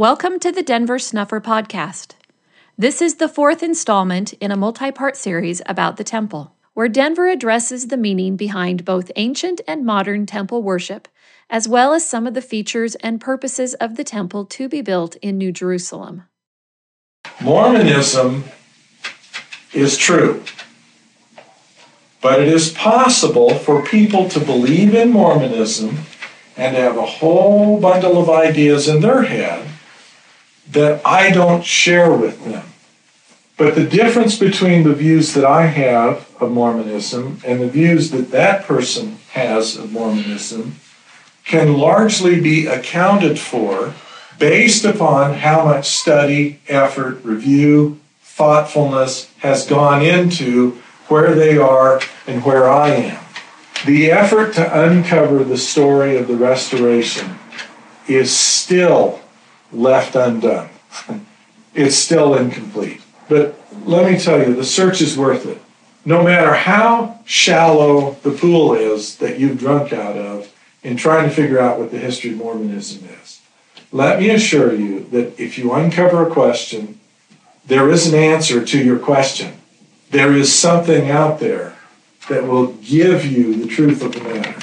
Welcome to the Denver Snuffer Podcast. This is the fourth installment in a multi part series about the temple, where Denver addresses the meaning behind both ancient and modern temple worship, as well as some of the features and purposes of the temple to be built in New Jerusalem. Mormonism is true. But it is possible for people to believe in Mormonism and have a whole bundle of ideas in their head that I don't share with them. But the difference between the views that I have of Mormonism and the views that that person has of Mormonism can largely be accounted for based upon how much study, effort, review, thoughtfulness has gone into where they are and where I am. The effort to uncover the story of the restoration is still left undone. it's still incomplete. But let me tell you, the search is worth it. No matter how shallow the pool is that you've drunk out of in trying to figure out what the history of Mormonism is, let me assure you that if you uncover a question, there is an answer to your question. There is something out there that will give you the truth of the matter.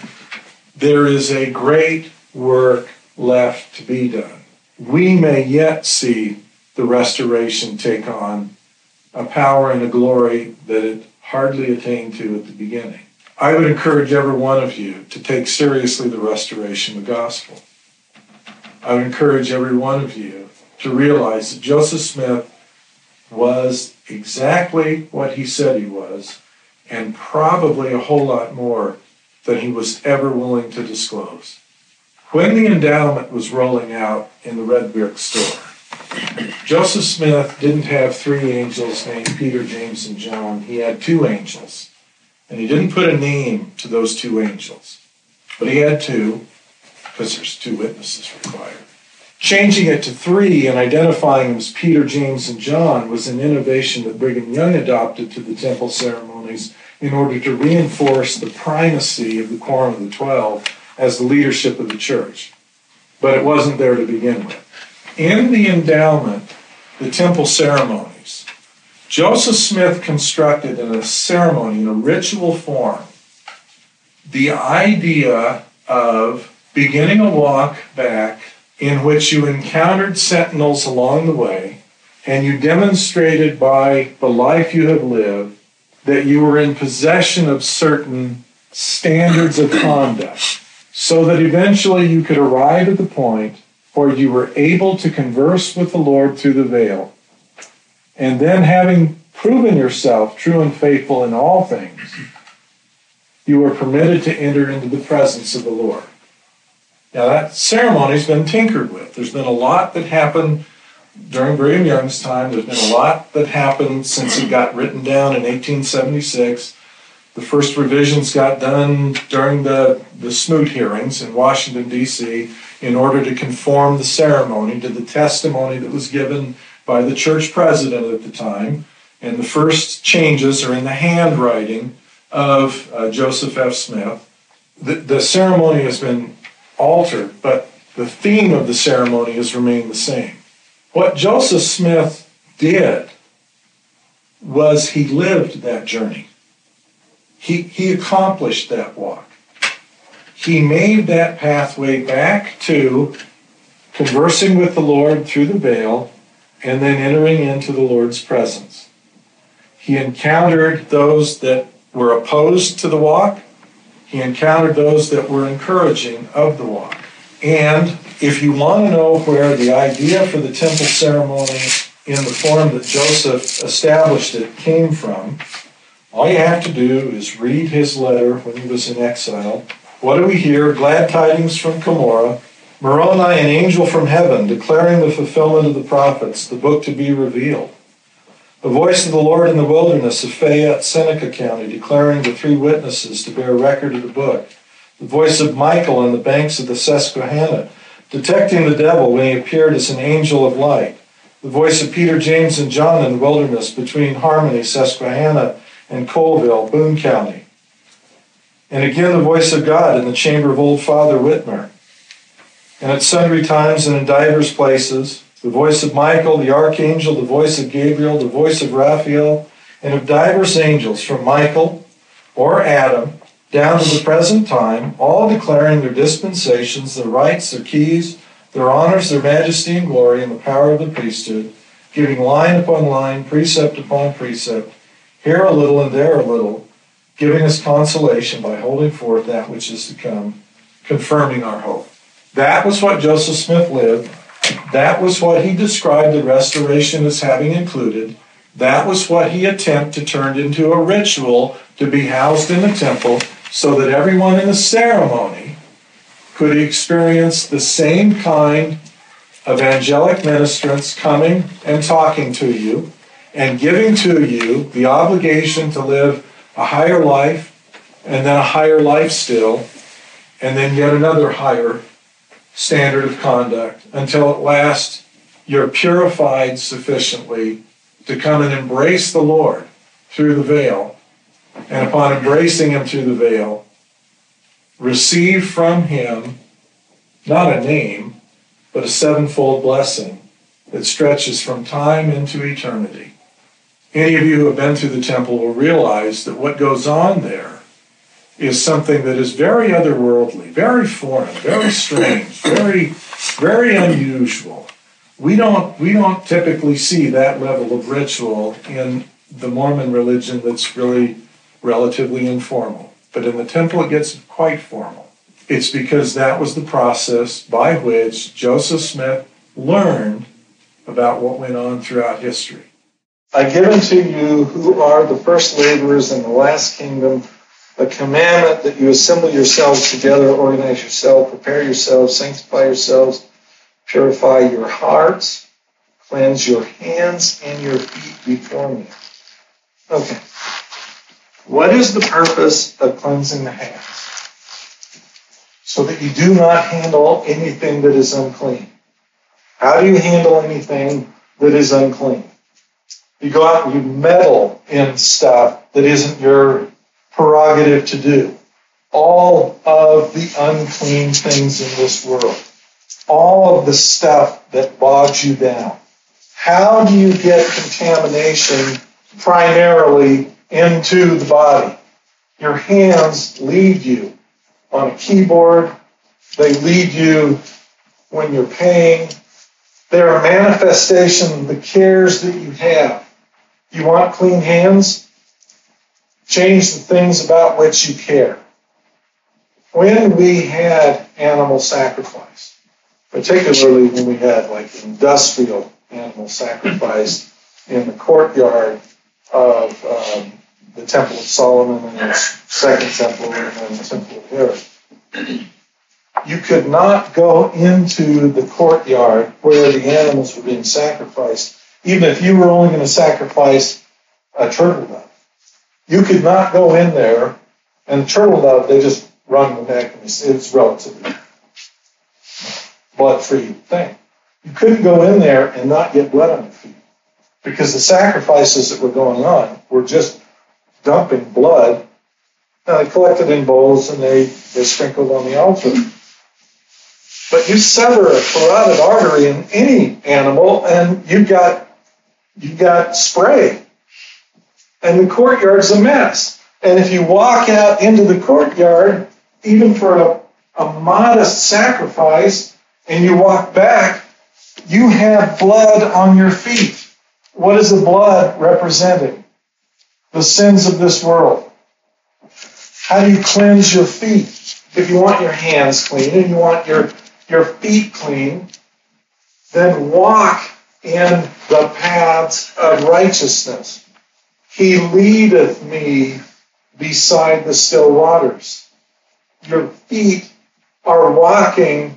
There is a great work left to be done we may yet see the restoration take on a power and a glory that it hardly attained to at the beginning. I would encourage every one of you to take seriously the restoration of the gospel. I would encourage every one of you to realize that Joseph Smith was exactly what he said he was, and probably a whole lot more than he was ever willing to disclose. When the endowment was rolling out in the red brick store, Joseph Smith didn't have three angels named Peter, James, and John. He had two angels. And he didn't put a name to those two angels. But he had two, because there's two witnesses required. Changing it to three and identifying them as Peter, James, and John was an innovation that Brigham Young adopted to the temple ceremonies in order to reinforce the primacy of the Quorum of the Twelve as the leadership of the church. But it wasn't there to begin with. In the endowment, the temple ceremonies, Joseph Smith constructed in a ceremony, in a ritual form, the idea of beginning a walk back in which you encountered sentinels along the way and you demonstrated by the life you have lived that you were in possession of certain standards of conduct so that eventually you could arrive at the point where you were able to converse with the Lord through the veil. And then, having proven yourself true and faithful in all things, you were permitted to enter into the presence of the Lord. Now, that ceremony's been tinkered with. There's been a lot that happened during Brigham Young's time. There's been a lot that happened since it got written down in 1876. The first revisions got done during the, the Smoot hearings in Washington, D.C., in order to conform the ceremony to the testimony that was given by the church president at the time. And the first changes are in the handwriting of uh, Joseph F. Smith. The, the ceremony has been altered, but the theme of the ceremony has remained the same. What Joseph Smith did was he lived that journey. He, he accomplished that walk. He made that pathway back to conversing with the Lord through the veil and then entering into the Lord's presence. He encountered those that were opposed to the walk. He encountered those that were encouraging of the walk. And if you want to know where the idea for the temple ceremony in the form that Joseph established it came from, all you have to do is read his letter when he was in exile. What do we hear? Glad tidings from Cumorah. Moroni, an angel from heaven, declaring the fulfillment of the prophets, the book to be revealed. The voice of the Lord in the wilderness of Fayette, Seneca County, declaring the three witnesses to bear record of the book. The voice of Michael on the banks of the Susquehanna, detecting the devil when he appeared as an angel of light. The voice of Peter, James, and John in the wilderness between Harmony, Susquehanna, and Colesville, Broome County. And again, the voice of God in the chamber of old Father Whitmer. And at sundry times and in divers places, the voice of Michael, the archangel, the voice of Gabriel, the voice of Raphael, and of divers angels from Michael or Adam down to the present time, all declaring their dispensations, their rights, their keys, their honors, their majesty and glory, and the power of the priesthood, giving line upon line, precept upon precept, here a little and there a little, giving us consolation by holding forth that which is to come, confirming our hope. That was what Joseph Smith lived. That was what he described the restoration as having included. That was what he attempted to turn into a ritual to be housed in the temple so that everyone in the ceremony could experience the same kind of angelic ministrants coming and talking to you and giving to you the obligation to live a higher life and then a higher life still and then yet another higher standard of conduct until at last you're purified sufficiently to come and embrace the Lord through the veil and upon embracing him through the veil, receive from him not a name, but a sevenfold blessing that stretches from time into eternity. Any of you who have been through the temple will realize that what goes on there is something that is very otherworldly, very foreign, very strange, very, very unusual. We don't, we don't typically see that level of ritual in the Mormon religion that's really relatively informal. But in the temple, it gets quite formal. It's because that was the process by which Joseph Smith learned about what went on throughout history. I give unto you who are the first laborers in the last kingdom a commandment that you assemble yourselves together, organize yourselves, prepare yourselves, sanctify yourselves, purify your hearts, cleanse your hands and your feet before me. Okay. What is the purpose of cleansing the hands? So that you do not handle anything that is unclean. How do you handle anything that is unclean? You go out and you meddle in stuff that isn't your prerogative to do. All of the unclean things in this world. All of the stuff that bogs you down. How do you get contamination primarily into the body. Your hands lead you on a keyboard. They lead you when you're paying. They're a manifestation of the cares that you have. You want clean hands? Change the things about which you care. When we had animal sacrifice, particularly when we had like industrial animal sacrifice in the courtyard of um, the Temple of Solomon and the Second Temple and then the Temple of Herod. You could not go into the courtyard where the animals were being sacrificed, even if you were only going to sacrifice a turtle dove. You could not go in there, and turtle dove, they just run the neck, and it's, it's relatively blood-free thing. You couldn't go in there and not get blood on your feet because the sacrifices that were going on were just dumping blood. Now they collected in bowls and they, they sprinkled on the altar. But you sever a carotid artery in any animal and you've got you've got spray. And the courtyard's a mess. And if you walk out into the courtyard, even for a, a modest sacrifice, and you walk back, you have blood on your feet. What is the blood representing? the sins of this world? How do you cleanse your feet? If you want your hands clean and you want your, your feet clean, then walk in the paths of righteousness. He leadeth me beside the still waters. Your feet are walking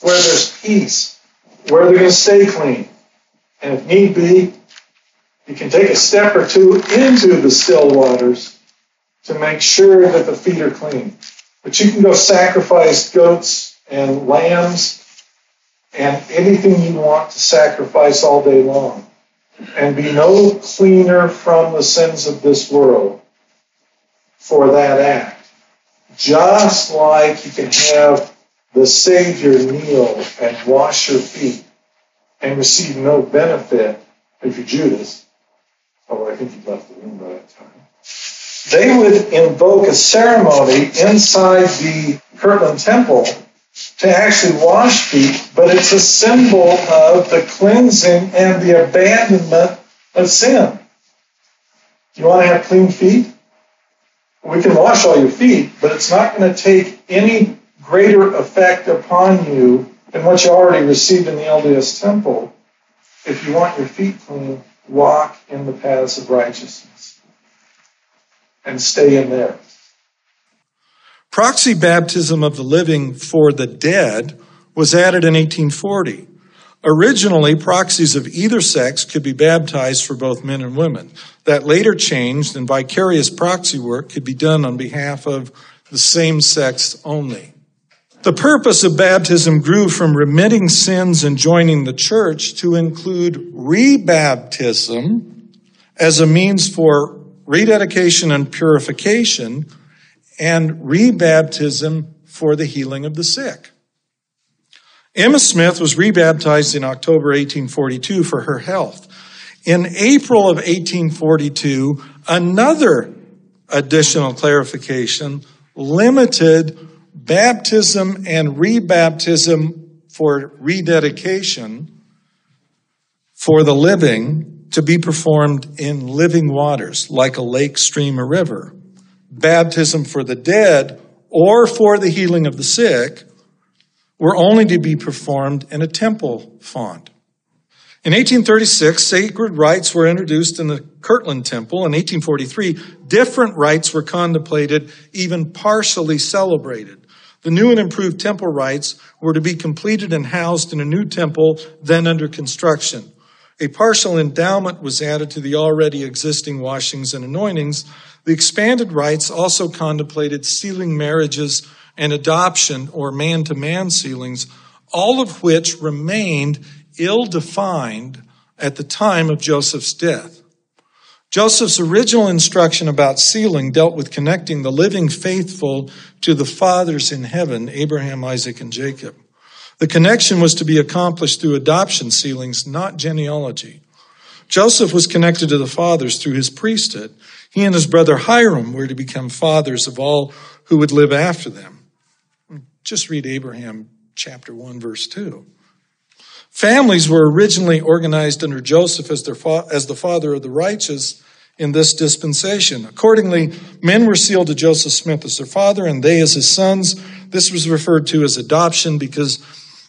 where there's peace, where they're going to stay clean. And if need be, you can take a step or two into the still waters to make sure that the feet are clean. But you can go sacrifice goats and lambs and anything you want to sacrifice all day long and be no cleaner from the sins of this world for that act. Just like you can have the Savior kneel and wash your feet and receive no benefit if you're Judas, although I think he left the room by that time, they would invoke a ceremony inside the Kirtland Temple to actually wash feet, but it's a symbol of the cleansing and the abandonment of sin. You want to have clean feet? We can wash all your feet, but it's not going to take any greater effect upon you than what you already received in the LDS temple. If you want your feet clean, walk in the paths of righteousness and stay in there. Proxy baptism of the living for the dead was added in 1840. Originally, proxies of either sex could be baptized for both men and women. That later changed, and vicarious proxy work could be done on behalf of the same sex only. The purpose of baptism grew from remitting sins and joining the church to include rebaptism as a means for rededication and purification, and rebaptism for the healing of the sick. Emma Smith was rebaptized in October 1842 for her health. In April of 1842, another additional clarification limited baptism and rebaptism for rededication for the living to be performed in living waters, like a lake, stream, or river. Baptism for the dead or for the healing of the sick were only to be performed in a temple font. In 1836, sacred rites were introduced in the Kirtland Temple. In 1843, different rites were contemplated, even partially celebrated. The new and improved temple rites were to be completed and housed in a new temple then under construction. A partial endowment was added to the already existing washings and anointings. The expanded rites also contemplated sealing marriages and adoption or man to man sealings, all of which remained ill defined at the time of Joseph's death. Joseph's original instruction about sealing dealt with connecting the living faithful to the fathers in heaven, Abraham, Isaac, and Jacob. The connection was to be accomplished through adoption sealings, not genealogy. Joseph was connected to the fathers through his priesthood. He and his brother Hyrum were to become fathers of all who would live after them. Just read Abraham chapter 1, verse 2. Families were originally organized under Joseph as, their fa- as the father of the righteous in this dispensation. Accordingly, men were sealed to Joseph Smith as their father and they as his sons. This was referred to as adoption because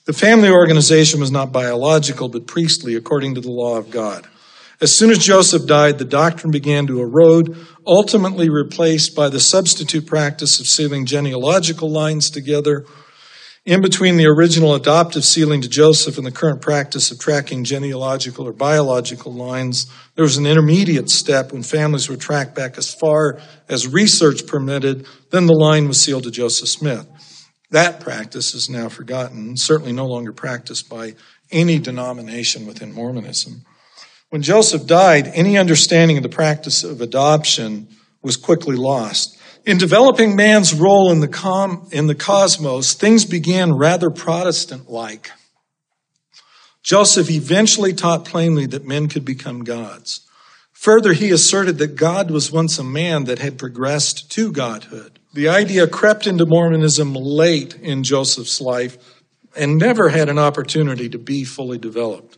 the family organization was not biological but priestly according to the law of God. As soon as Joseph died, the doctrine began to erode, ultimately replaced by the substitute practice of sealing genealogical lines together. In between the original adoptive sealing to Joseph and the current practice of tracking genealogical or biological lines, there was an intermediate step when families were tracked back as far as research permitted. Then the line was sealed to Joseph Smith. That practice is now forgotten, certainly no longer practiced by any denomination within Mormonism. When Joseph died, any understanding of the practice of adoption was quickly lost. In developing man's role in the, com- in the cosmos, things began rather Protestant like. Joseph eventually taught plainly that men could become gods. Further, he asserted that God was once a man that had progressed to godhood. The idea crept into Mormonism late in Joseph's life and never had an opportunity to be fully developed.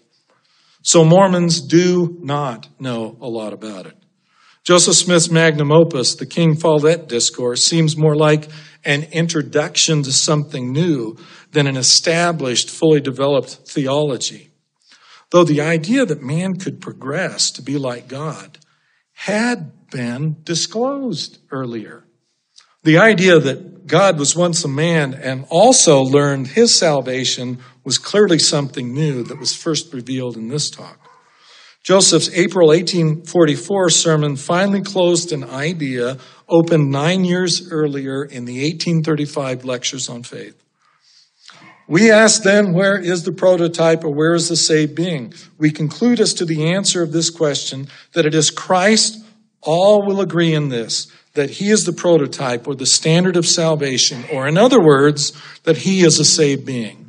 So Mormons do not know a lot about it. Joseph Smith's magnum opus, the King Follett Discourse, seems more like an introduction to something new than an established, fully developed theology. Though the idea that man could progress to be like God had been disclosed earlier. The idea that God was once a man and also learned his salvation was clearly something new that was first revealed in this talk. Joseph's April 1844 sermon finally closed an idea opened nine years earlier in the 1835 Lectures on Faith. We ask then, where is the prototype or where is the saved being? We conclude as to the answer of this question that it is Christ. All will agree in this, that he is the prototype or the standard of salvation, or in other words, that he is a saved being.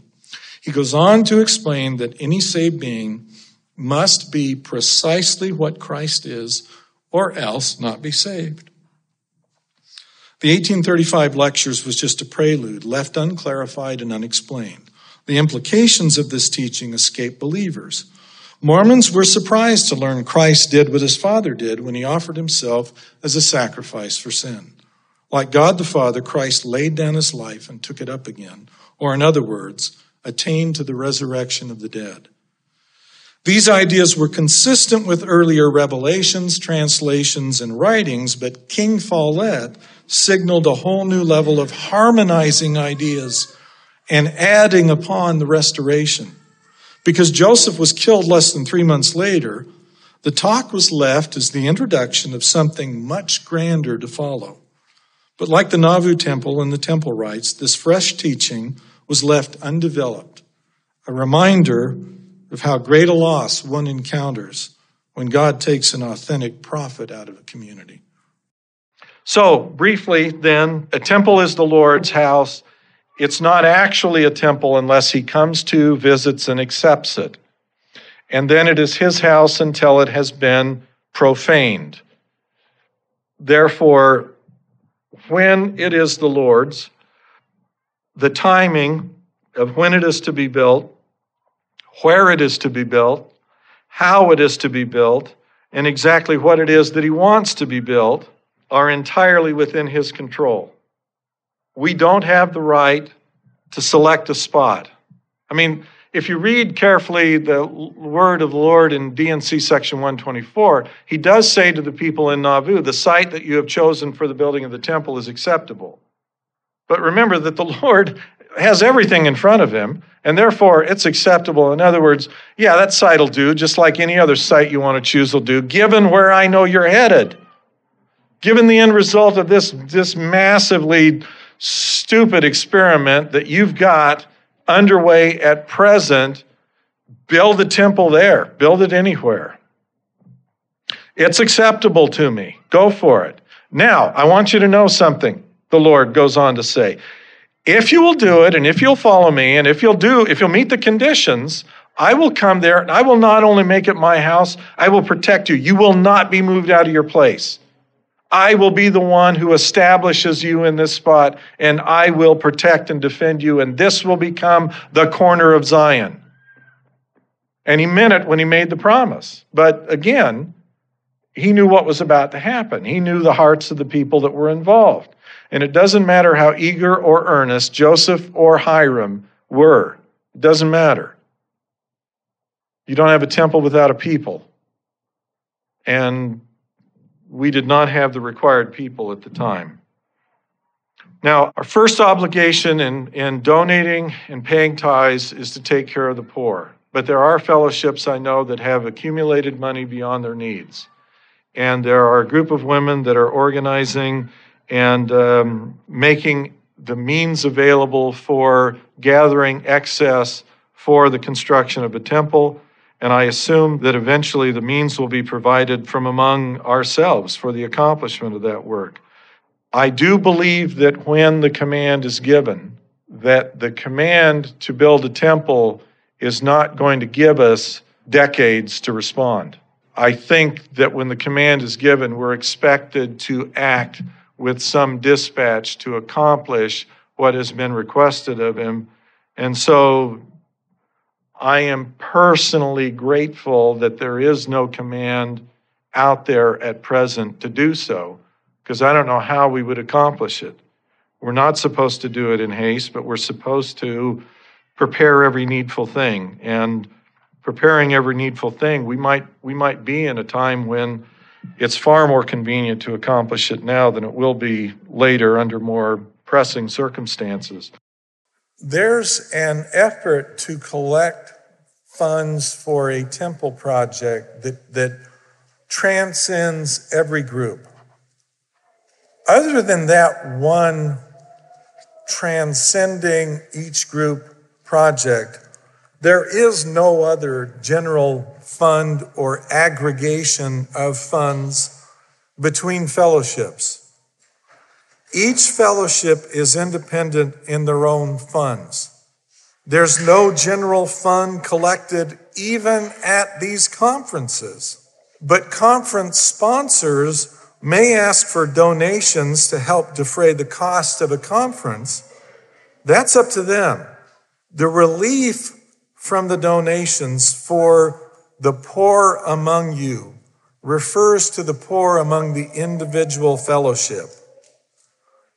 He goes on to explain that any saved being must be precisely what Christ is, or else not be saved. The 1835 lectures was just a prelude, left unclarified and unexplained. The implications of this teaching escape believers. Mormons were surprised to learn Christ did what his Father did when he offered himself as a sacrifice for sin. Like God the Father, Christ laid down his life and took it up again, or in other words, attained to the resurrection of the dead. These ideas were consistent with earlier revelations, translations, and writings, but King Follett signaled a whole new level of harmonizing ideas and adding upon the restoration. Because Joseph was killed less than three months later, the talk was left as the introduction of something much grander to follow. But like the Nauvoo temple and the temple rites, this fresh teaching was left undeveloped, a reminder of how great a loss one encounters when God takes an authentic prophet out of a community. So, briefly, then, a temple is the Lord's house. It's not actually a temple unless he comes to, visits, and accepts it. And then it is his house until it has been profaned. Therefore, when it is the Lord's, the timing of when it is to be built, where it is to be built, how it is to be built, and exactly what it is that he wants to be built are entirely within his control. We don't have the right to select a spot. I mean, if you read carefully the word of the Lord in D&C section 124, he does say to the people in Nauvoo, the site that you have chosen for the building of the temple is acceptable. But remember that the Lord has everything in front of him, and therefore it's acceptable. In other words, yeah, that site will do, just like any other site you want to choose will do, given where I know you're headed. Given the end result of this, this massively stupid experiment that you've got underway at present, build a temple there, build it anywhere. It's acceptable to me. Go for it. Now, I want you to know something, the Lord goes on to say. If you will do it, and if you'll follow me, and if you'll do, if you'll meet the conditions, I will come there and I will not only make it my house, I will protect you. You will not be moved out of your place. I will be the one who establishes you in this spot, and I will protect and defend you, and this will become the corner of Zion. And he meant it when he made the promise. But again, he knew what was about to happen. He knew the hearts of the people that were involved. And it doesn't matter how eager or earnest Joseph or Hyrum were, it doesn't matter. You don't have a temple without a people. And we did not have the required people at the time. Now, our first obligation in, in donating and paying tithes is to take care of the poor. But there are fellowships I know that have accumulated money beyond their needs. And there are a group of women that are organizing and um, making the means available for gathering excess for the construction of a temple and I assume that eventually the means will be provided from among ourselves for the accomplishment of that work. I do believe that when the command is given, that the command to build a temple is not going to give us decades to respond. I think that when the command is given, we're expected to act with some dispatch to accomplish what has been requested of him. And so I am personally grateful that there is no command out there at present to do so, because I don't know how we would accomplish it. We're not supposed to do it in haste, but we're supposed to prepare every needful thing. And preparing every needful thing, we might we might be in a time when it's far more convenient to accomplish it now than it will be later under more pressing circumstances. There's an effort to collect funds for a temple project that, that transcends every group. Other than that one transcending each group project, there is no other general fund or aggregation of funds between fellowships. Each fellowship is independent in their own funds. There's no general fund collected even at these conferences. But conference sponsors may ask for donations to help defray the cost of a conference. That's up to them. The relief from the donations for the poor among you refers to the poor among the individual fellowship.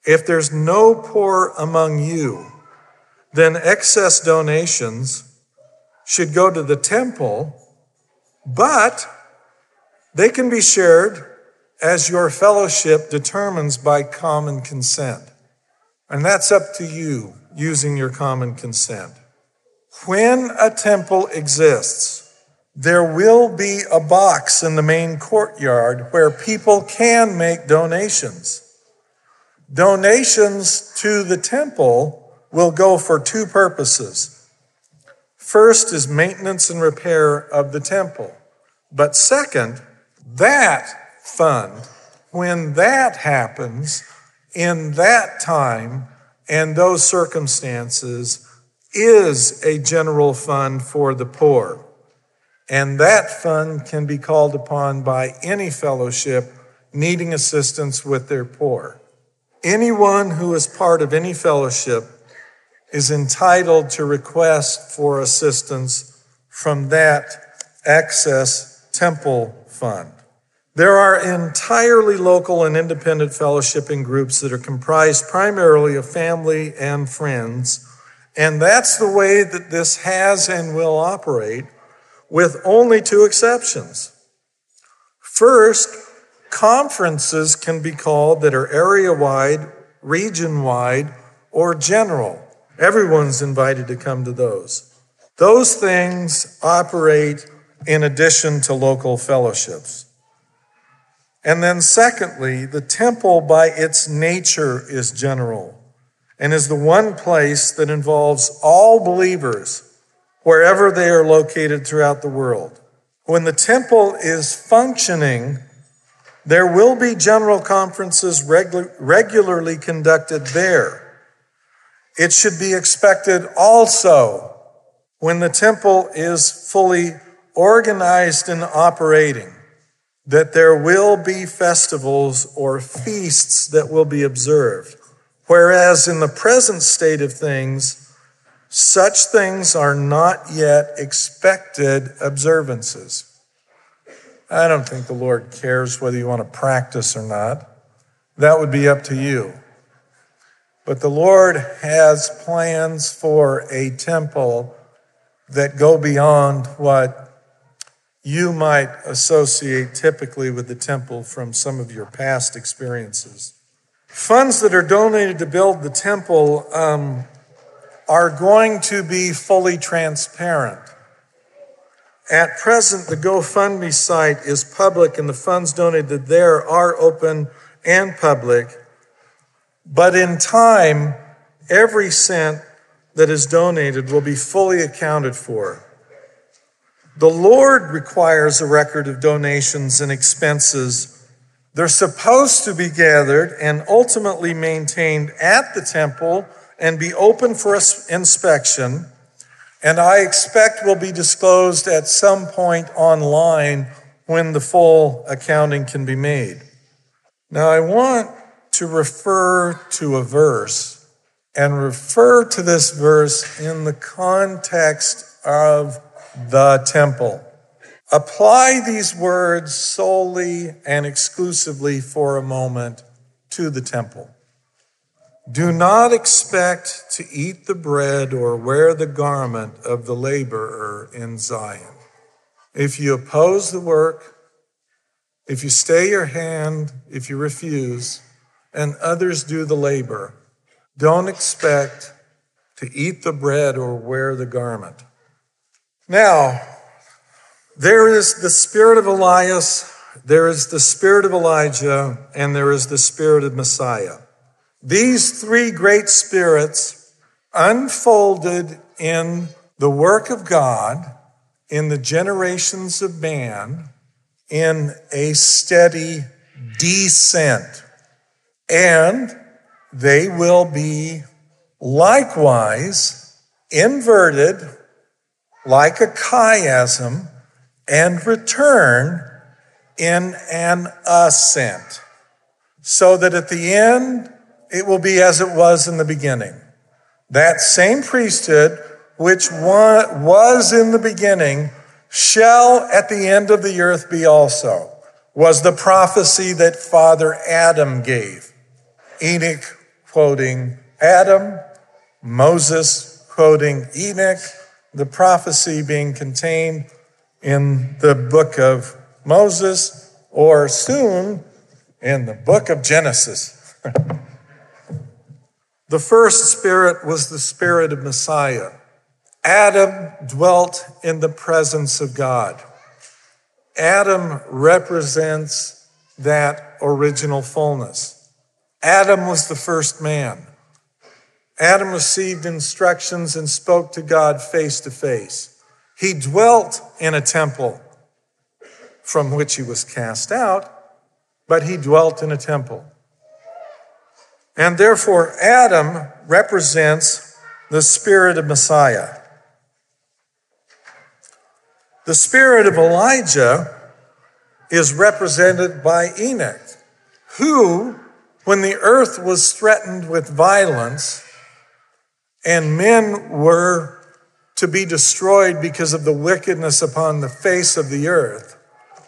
If there's no poor among you, then excess donations should go to the temple, but they can be shared as your fellowship determines by common consent. And that's up to you using your common consent. When a temple exists, there will be a box in the main courtyard where people can make donations. Donations to the temple will go for two purposes. First is maintenance and repair of the temple. But second, that fund, when that happens, in that time and those circumstances, is a general fund for the poor. And that fund can be called upon by any fellowship needing assistance with their poor. Anyone who is part of any fellowship is entitled to request for assistance from that access temple fund. There are entirely local and independent fellowshipping groups that are comprised primarily of family and friends, and that's the way that this has and will operate, with only two exceptions. First, conferences can be called that are area wide, region wide, or general. Everyone's invited to come to those. Those things operate in addition to local fellowships. And then, secondly, the temple by its nature is general and is the one place that involves all believers wherever they are located throughout the world. When the temple is functioning, there will be general conferences regu- regularly conducted there. It should be expected also when the temple is fully organized and operating that there will be festivals or feasts that will be observed. Whereas in the present state of things, such things are not yet expected observances. I don't think the Lord cares whether you want to practice or not. That would be up to you. But the Lord has plans for a temple that go beyond what you might associate typically with the temple from some of your past experiences. Funds that are donated to build the temple um, are going to be fully transparent. At present, the GoFundMe site is public and the funds donated there are open and public. But in time, every cent that is donated will be fully accounted for. The Lord requires a record of donations and expenses. They're supposed to be gathered and ultimately maintained at the temple and be open for inspection. And I expect will be disclosed at some point online when the full accounting can be made. Now, I want to refer to a verse and refer to this verse in the context of the temple. Apply these words solely and exclusively for a moment to the temple. Do not expect to eat the bread or wear the garment of the laborer in Zion. If you oppose the work, if you stay your hand, if you refuse, and others do the labor, don't expect to eat the bread or wear the garment. Now, there is the spirit of Elias, there is the spirit of Elijah, and there is the spirit of Messiah. These three great spirits unfolded in the work of God in the generations of man in a steady descent. And they will be likewise inverted like a chiasm and return in an ascent, so that at the end it will be as it was in the beginning. That same priesthood, which was in the beginning, shall at the end of the earth be also, was the prophecy that Father Adam gave. Enoch quoting Adam, Moses quoting Enoch, the prophecy being contained in the book of Moses, or soon in the book of Genesis. the first spirit was the spirit of Messiah. Adam dwelt in the presence of God. Adam represents that original fullness. Adam was the first man. Adam received instructions and spoke to God face to face. He dwelt in a temple from which he was cast out, but he dwelt in a temple. And therefore, Adam represents the spirit of Messiah. The spirit of Elijah is represented by Enoch, who, when the earth was threatened with violence, and men were to be destroyed because of the wickedness upon the face of the earth,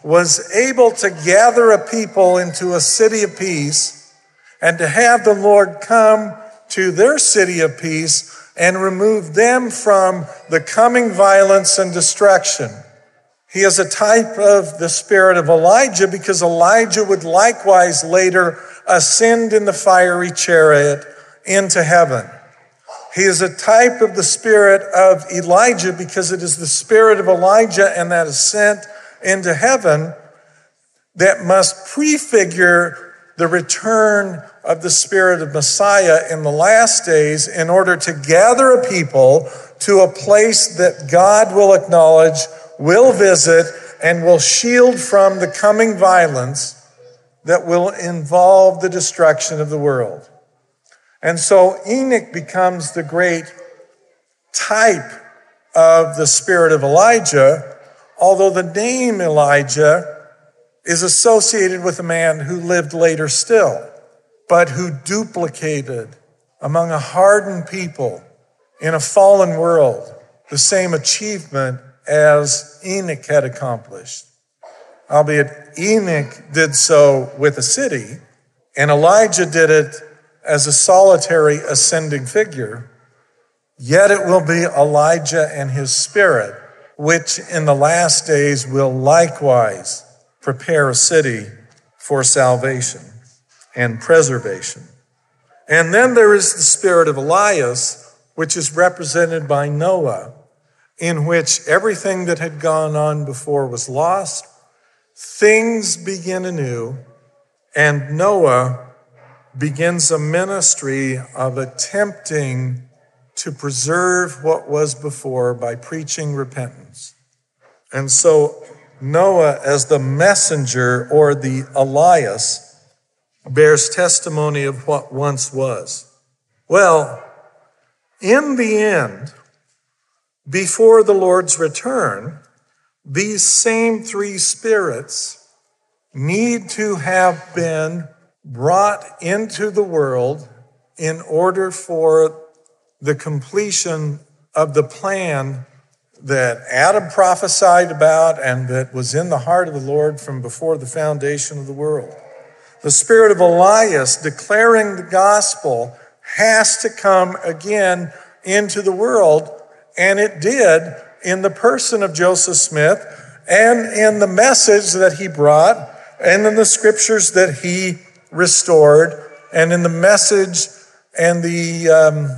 was able to gather a people into a city of peace and to have the Lord come to their city of peace and remove them from the coming violence and destruction. He is a type of the spirit of Elijah because Elijah would likewise later ascend in the fiery chariot into heaven. He is a type of the spirit of Elijah because it is the spirit of Elijah and that ascent into heaven that must prefigure the return of the spirit of Messiah in the last days in order to gather a people to a place that God will acknowledge, will visit, and will shield from the coming violence that will involve the destruction of the world. And so Enoch becomes the great type of the spirit of Elijah, although the name Elijah is associated with a man who lived later still, but who duplicated among a hardened people in a fallen world the same achievement as Enoch had accomplished. Albeit Enoch did so with a city, and Elijah did it as a solitary ascending figure, yet it will be Elijah and his spirit, which in the last days will likewise prepare a city for salvation and preservation. And then there is the spirit of Elias, which is represented by Noah, in which everything that had gone on before was lost, things begin anew, and Noah begins a ministry of attempting to preserve what was before by preaching repentance. And so Noah, as the messenger or the Elias, bears testimony of what once was. Well, in the end, before the Lord's return, these same three spirits need to have been brought into the world in order for the completion of the plan that Adam prophesied about and that was in the heart of the Lord from before the foundation of the world. The spirit of Elias declaring the gospel has to come again into the world, and it did in the person of Joseph Smith and in the message that he brought and in the scriptures that he restored, and in the message and the, um,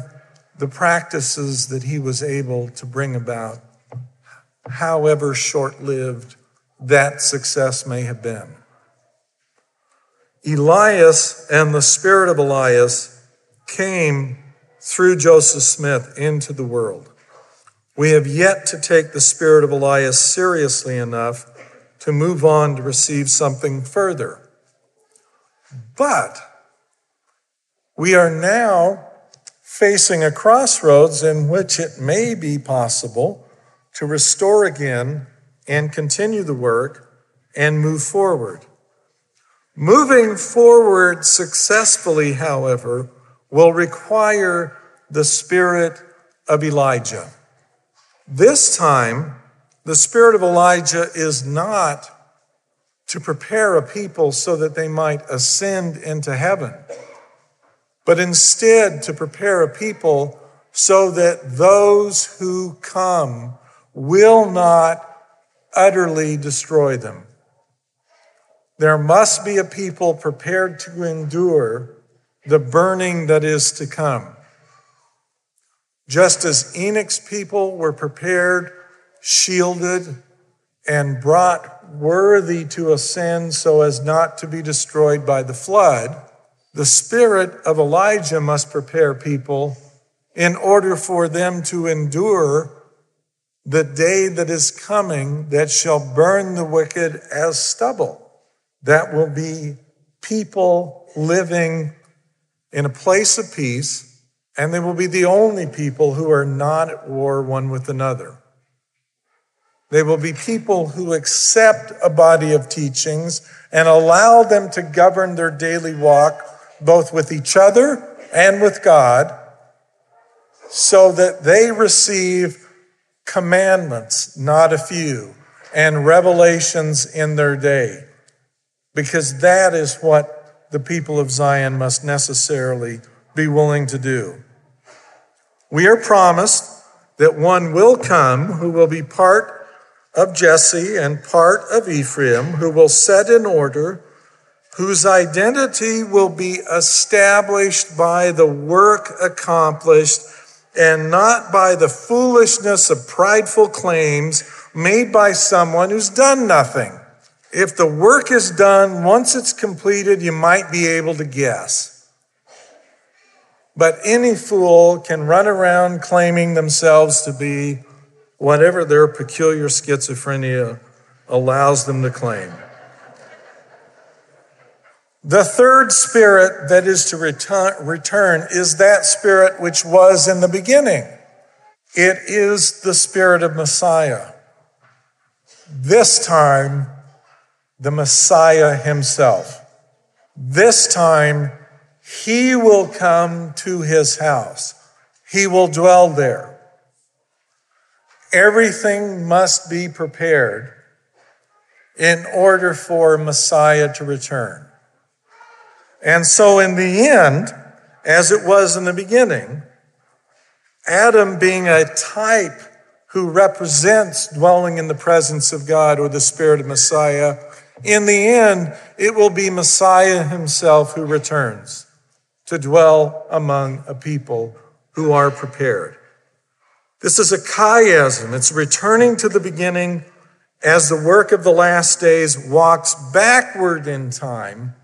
the practices that he was able to bring about, however short lived that success may have been. Elias and the spirit of Elias came through Joseph Smith into the world. We have yet to take the spirit of Elias seriously enough to move on to receive something further. But we are now facing a crossroads in which it may be possible to restore again and continue the work and move forward. Moving forward successfully, however, will require the spirit of Elijah. This time, the spirit of Elijah is not to prepare a people so that they might ascend into heaven, but instead to prepare a people so that those who come will not utterly destroy them. There must be a people prepared to endure the burning that is to come. Just as Enoch's people were prepared, shielded, and brought worthy to ascend so as not to be destroyed by the flood, the spirit of Elijah must prepare people in order for them to endure the day that is coming that shall burn the wicked as stubble. That will be people living in a place of peace, and they will be the only people who are not at war one with another. They will be people who accept a body of teachings and allow them to govern their daily walk, both with each other and with God, so that they receive commandments, not a few, and revelations in their day. Because that is what the people of Zion must necessarily be willing to do. We are promised that one will come who will be part of Jesse and part of Ephraim, who will set in order, whose identity will be established by the work accomplished and not by the foolishness of prideful claims made by someone who's done nothing. If the work is done, once it's completed, you might be able to guess. But any fool can run around claiming themselves to be whatever their peculiar schizophrenia allows them to claim. The third spirit that is to return, is that spirit which was in the beginning. It is the spirit of Messiah. This time, the Messiah himself. This time, he will come to his house. He will dwell there. Everything must be prepared in order for Messiah to return. And so, in the end, as it was in the beginning, Adam being a type who represents dwelling in the presence of God or the Spirit of Messiah, in the end, it will be Messiah himself who returns to dwell among a people who are prepared. This is a chiasm. It's returning to the beginning as the work of the last days walks backward in time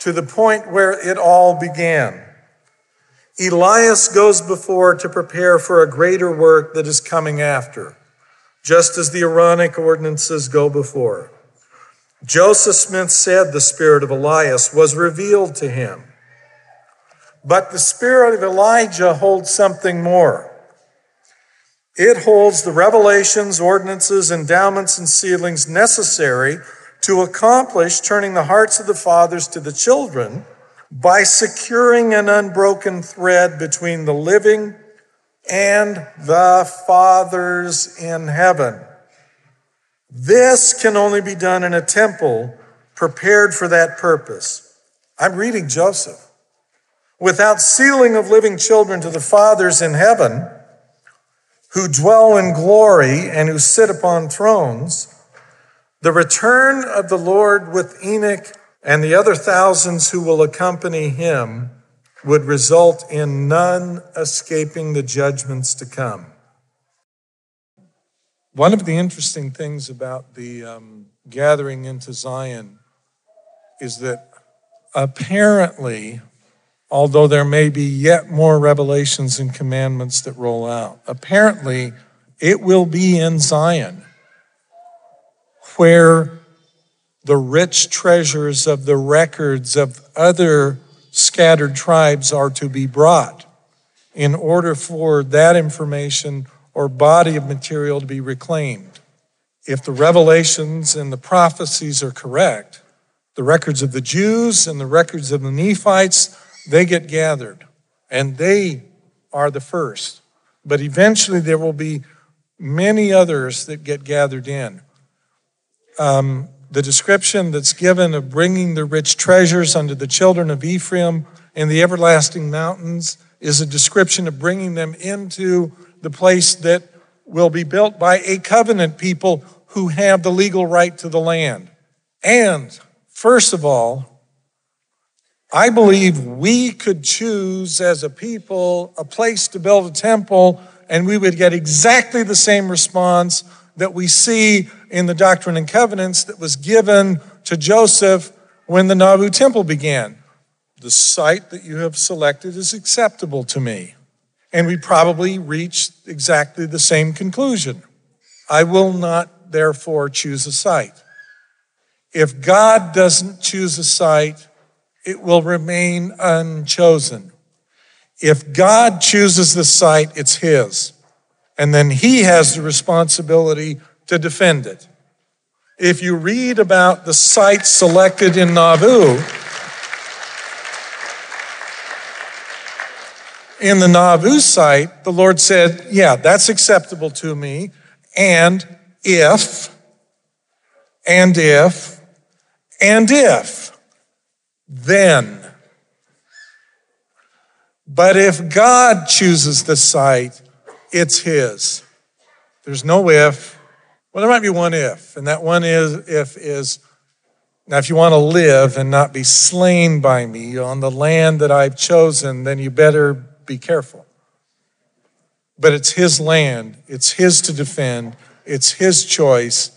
to the point where it all began. Elias goes before to prepare for a greater work that is coming after, just as the Aaronic ordinances go before. Joseph Smith said the spirit of Elias was revealed to him. But the spirit of Elijah holds something more. It holds the revelations, ordinances, endowments, and sealings necessary to accomplish turning the hearts of the fathers to the children by securing an unbroken thread between the living and the fathers in heaven. This can only be done in a temple prepared for that purpose. I'm reading Joseph. Without sealing of living children to the fathers in heaven, who dwell in glory and who sit upon thrones, the return of the Lord with Enoch and the other thousands who will accompany him would result in none escaping the judgments to come. One of the interesting things about the um, gathering into Zion is that apparently, although there may be yet more revelations and commandments that roll out, apparently it will be in Zion where the rich treasures of the records of other scattered tribes are to be brought. in order for that information or body of material to be reclaimed. If the revelations and the prophecies are correct, the records of the Jews and the records of the Nephites, they get gathered, and they are the first. But eventually there will be many others that get gathered in. Um, the description that's given of bringing the rich treasures unto the children of Ephraim in the everlasting mountains is a description of bringing them into the place that will be built by a covenant people who have the legal right to the land. And first of all, I believe we could choose as a people a place to build a temple and we would get exactly the same response that we see in the Doctrine and Covenants that was given to Joseph when the Nauvoo temple began. The site that you have selected is acceptable to me. And we probably reached exactly the same conclusion. I will not, therefore, choose a site. If God doesn't choose a site, it will remain unchosen. If God chooses the site, it's His. And then He has the responsibility to defend it. If you read about the site selected in Nauvoo, in the Nauvoo site, the Lord said, Yeah, that's acceptable to me. And if, and if, and if, then. But if God chooses the site, it's His. There's no if. Well, there might be one if, and that one is if is now if you want to live and not be slain by me on the land that I've chosen, then you better be careful. But it's his land, it's his to defend, it's his choice,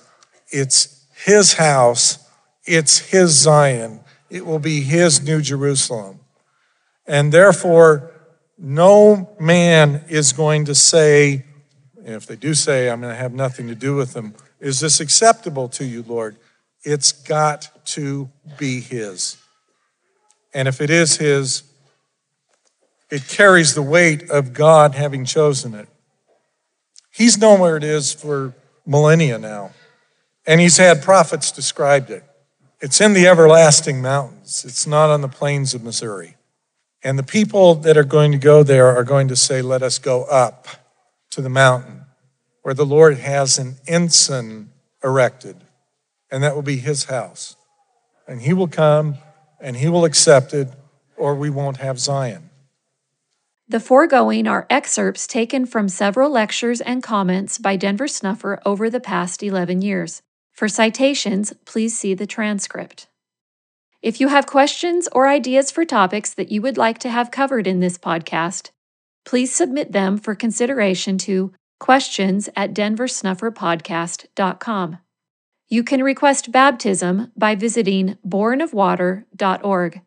it's his house, it's his Zion, it will be his New Jerusalem. And therefore, no man is going to say, if they do say, I'm going to have nothing to do with them, is this acceptable to you, Lord? It's got to be his. And if it is his, it carries the weight of God having chosen it. He's known where it is for millennia now, and he's had prophets described it. It's in the everlasting mountains, it's not on the plains of Missouri. And the people that are going to go there are going to say, Let us go up to the mountain where the Lord has an ensign erected, and that will be his house. And he will come and he will accept it, or we won't have Zion. The foregoing are excerpts taken from several lectures and comments by Denver Snuffer over the past 11 years. For citations, please see the transcript. If you have questions or ideas for topics that you would like to have covered in this podcast, please submit them for consideration to questions at denversnufferpodcast.com. You can request baptism by visiting bornofwater.org.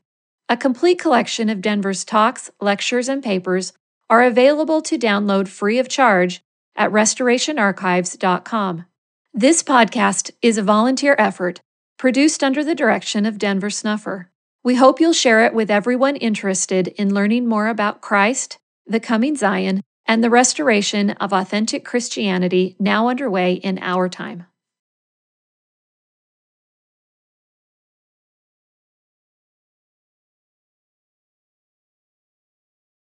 A complete collection of Denver's talks, lectures, and papers are available to download free of charge at restorationarchives.com. This podcast is a volunteer effort produced under the direction of Denver Snuffer. We hope you'll share it with everyone interested in learning more about Christ, the coming Zion, and the restoration of authentic Christianity now underway in our time.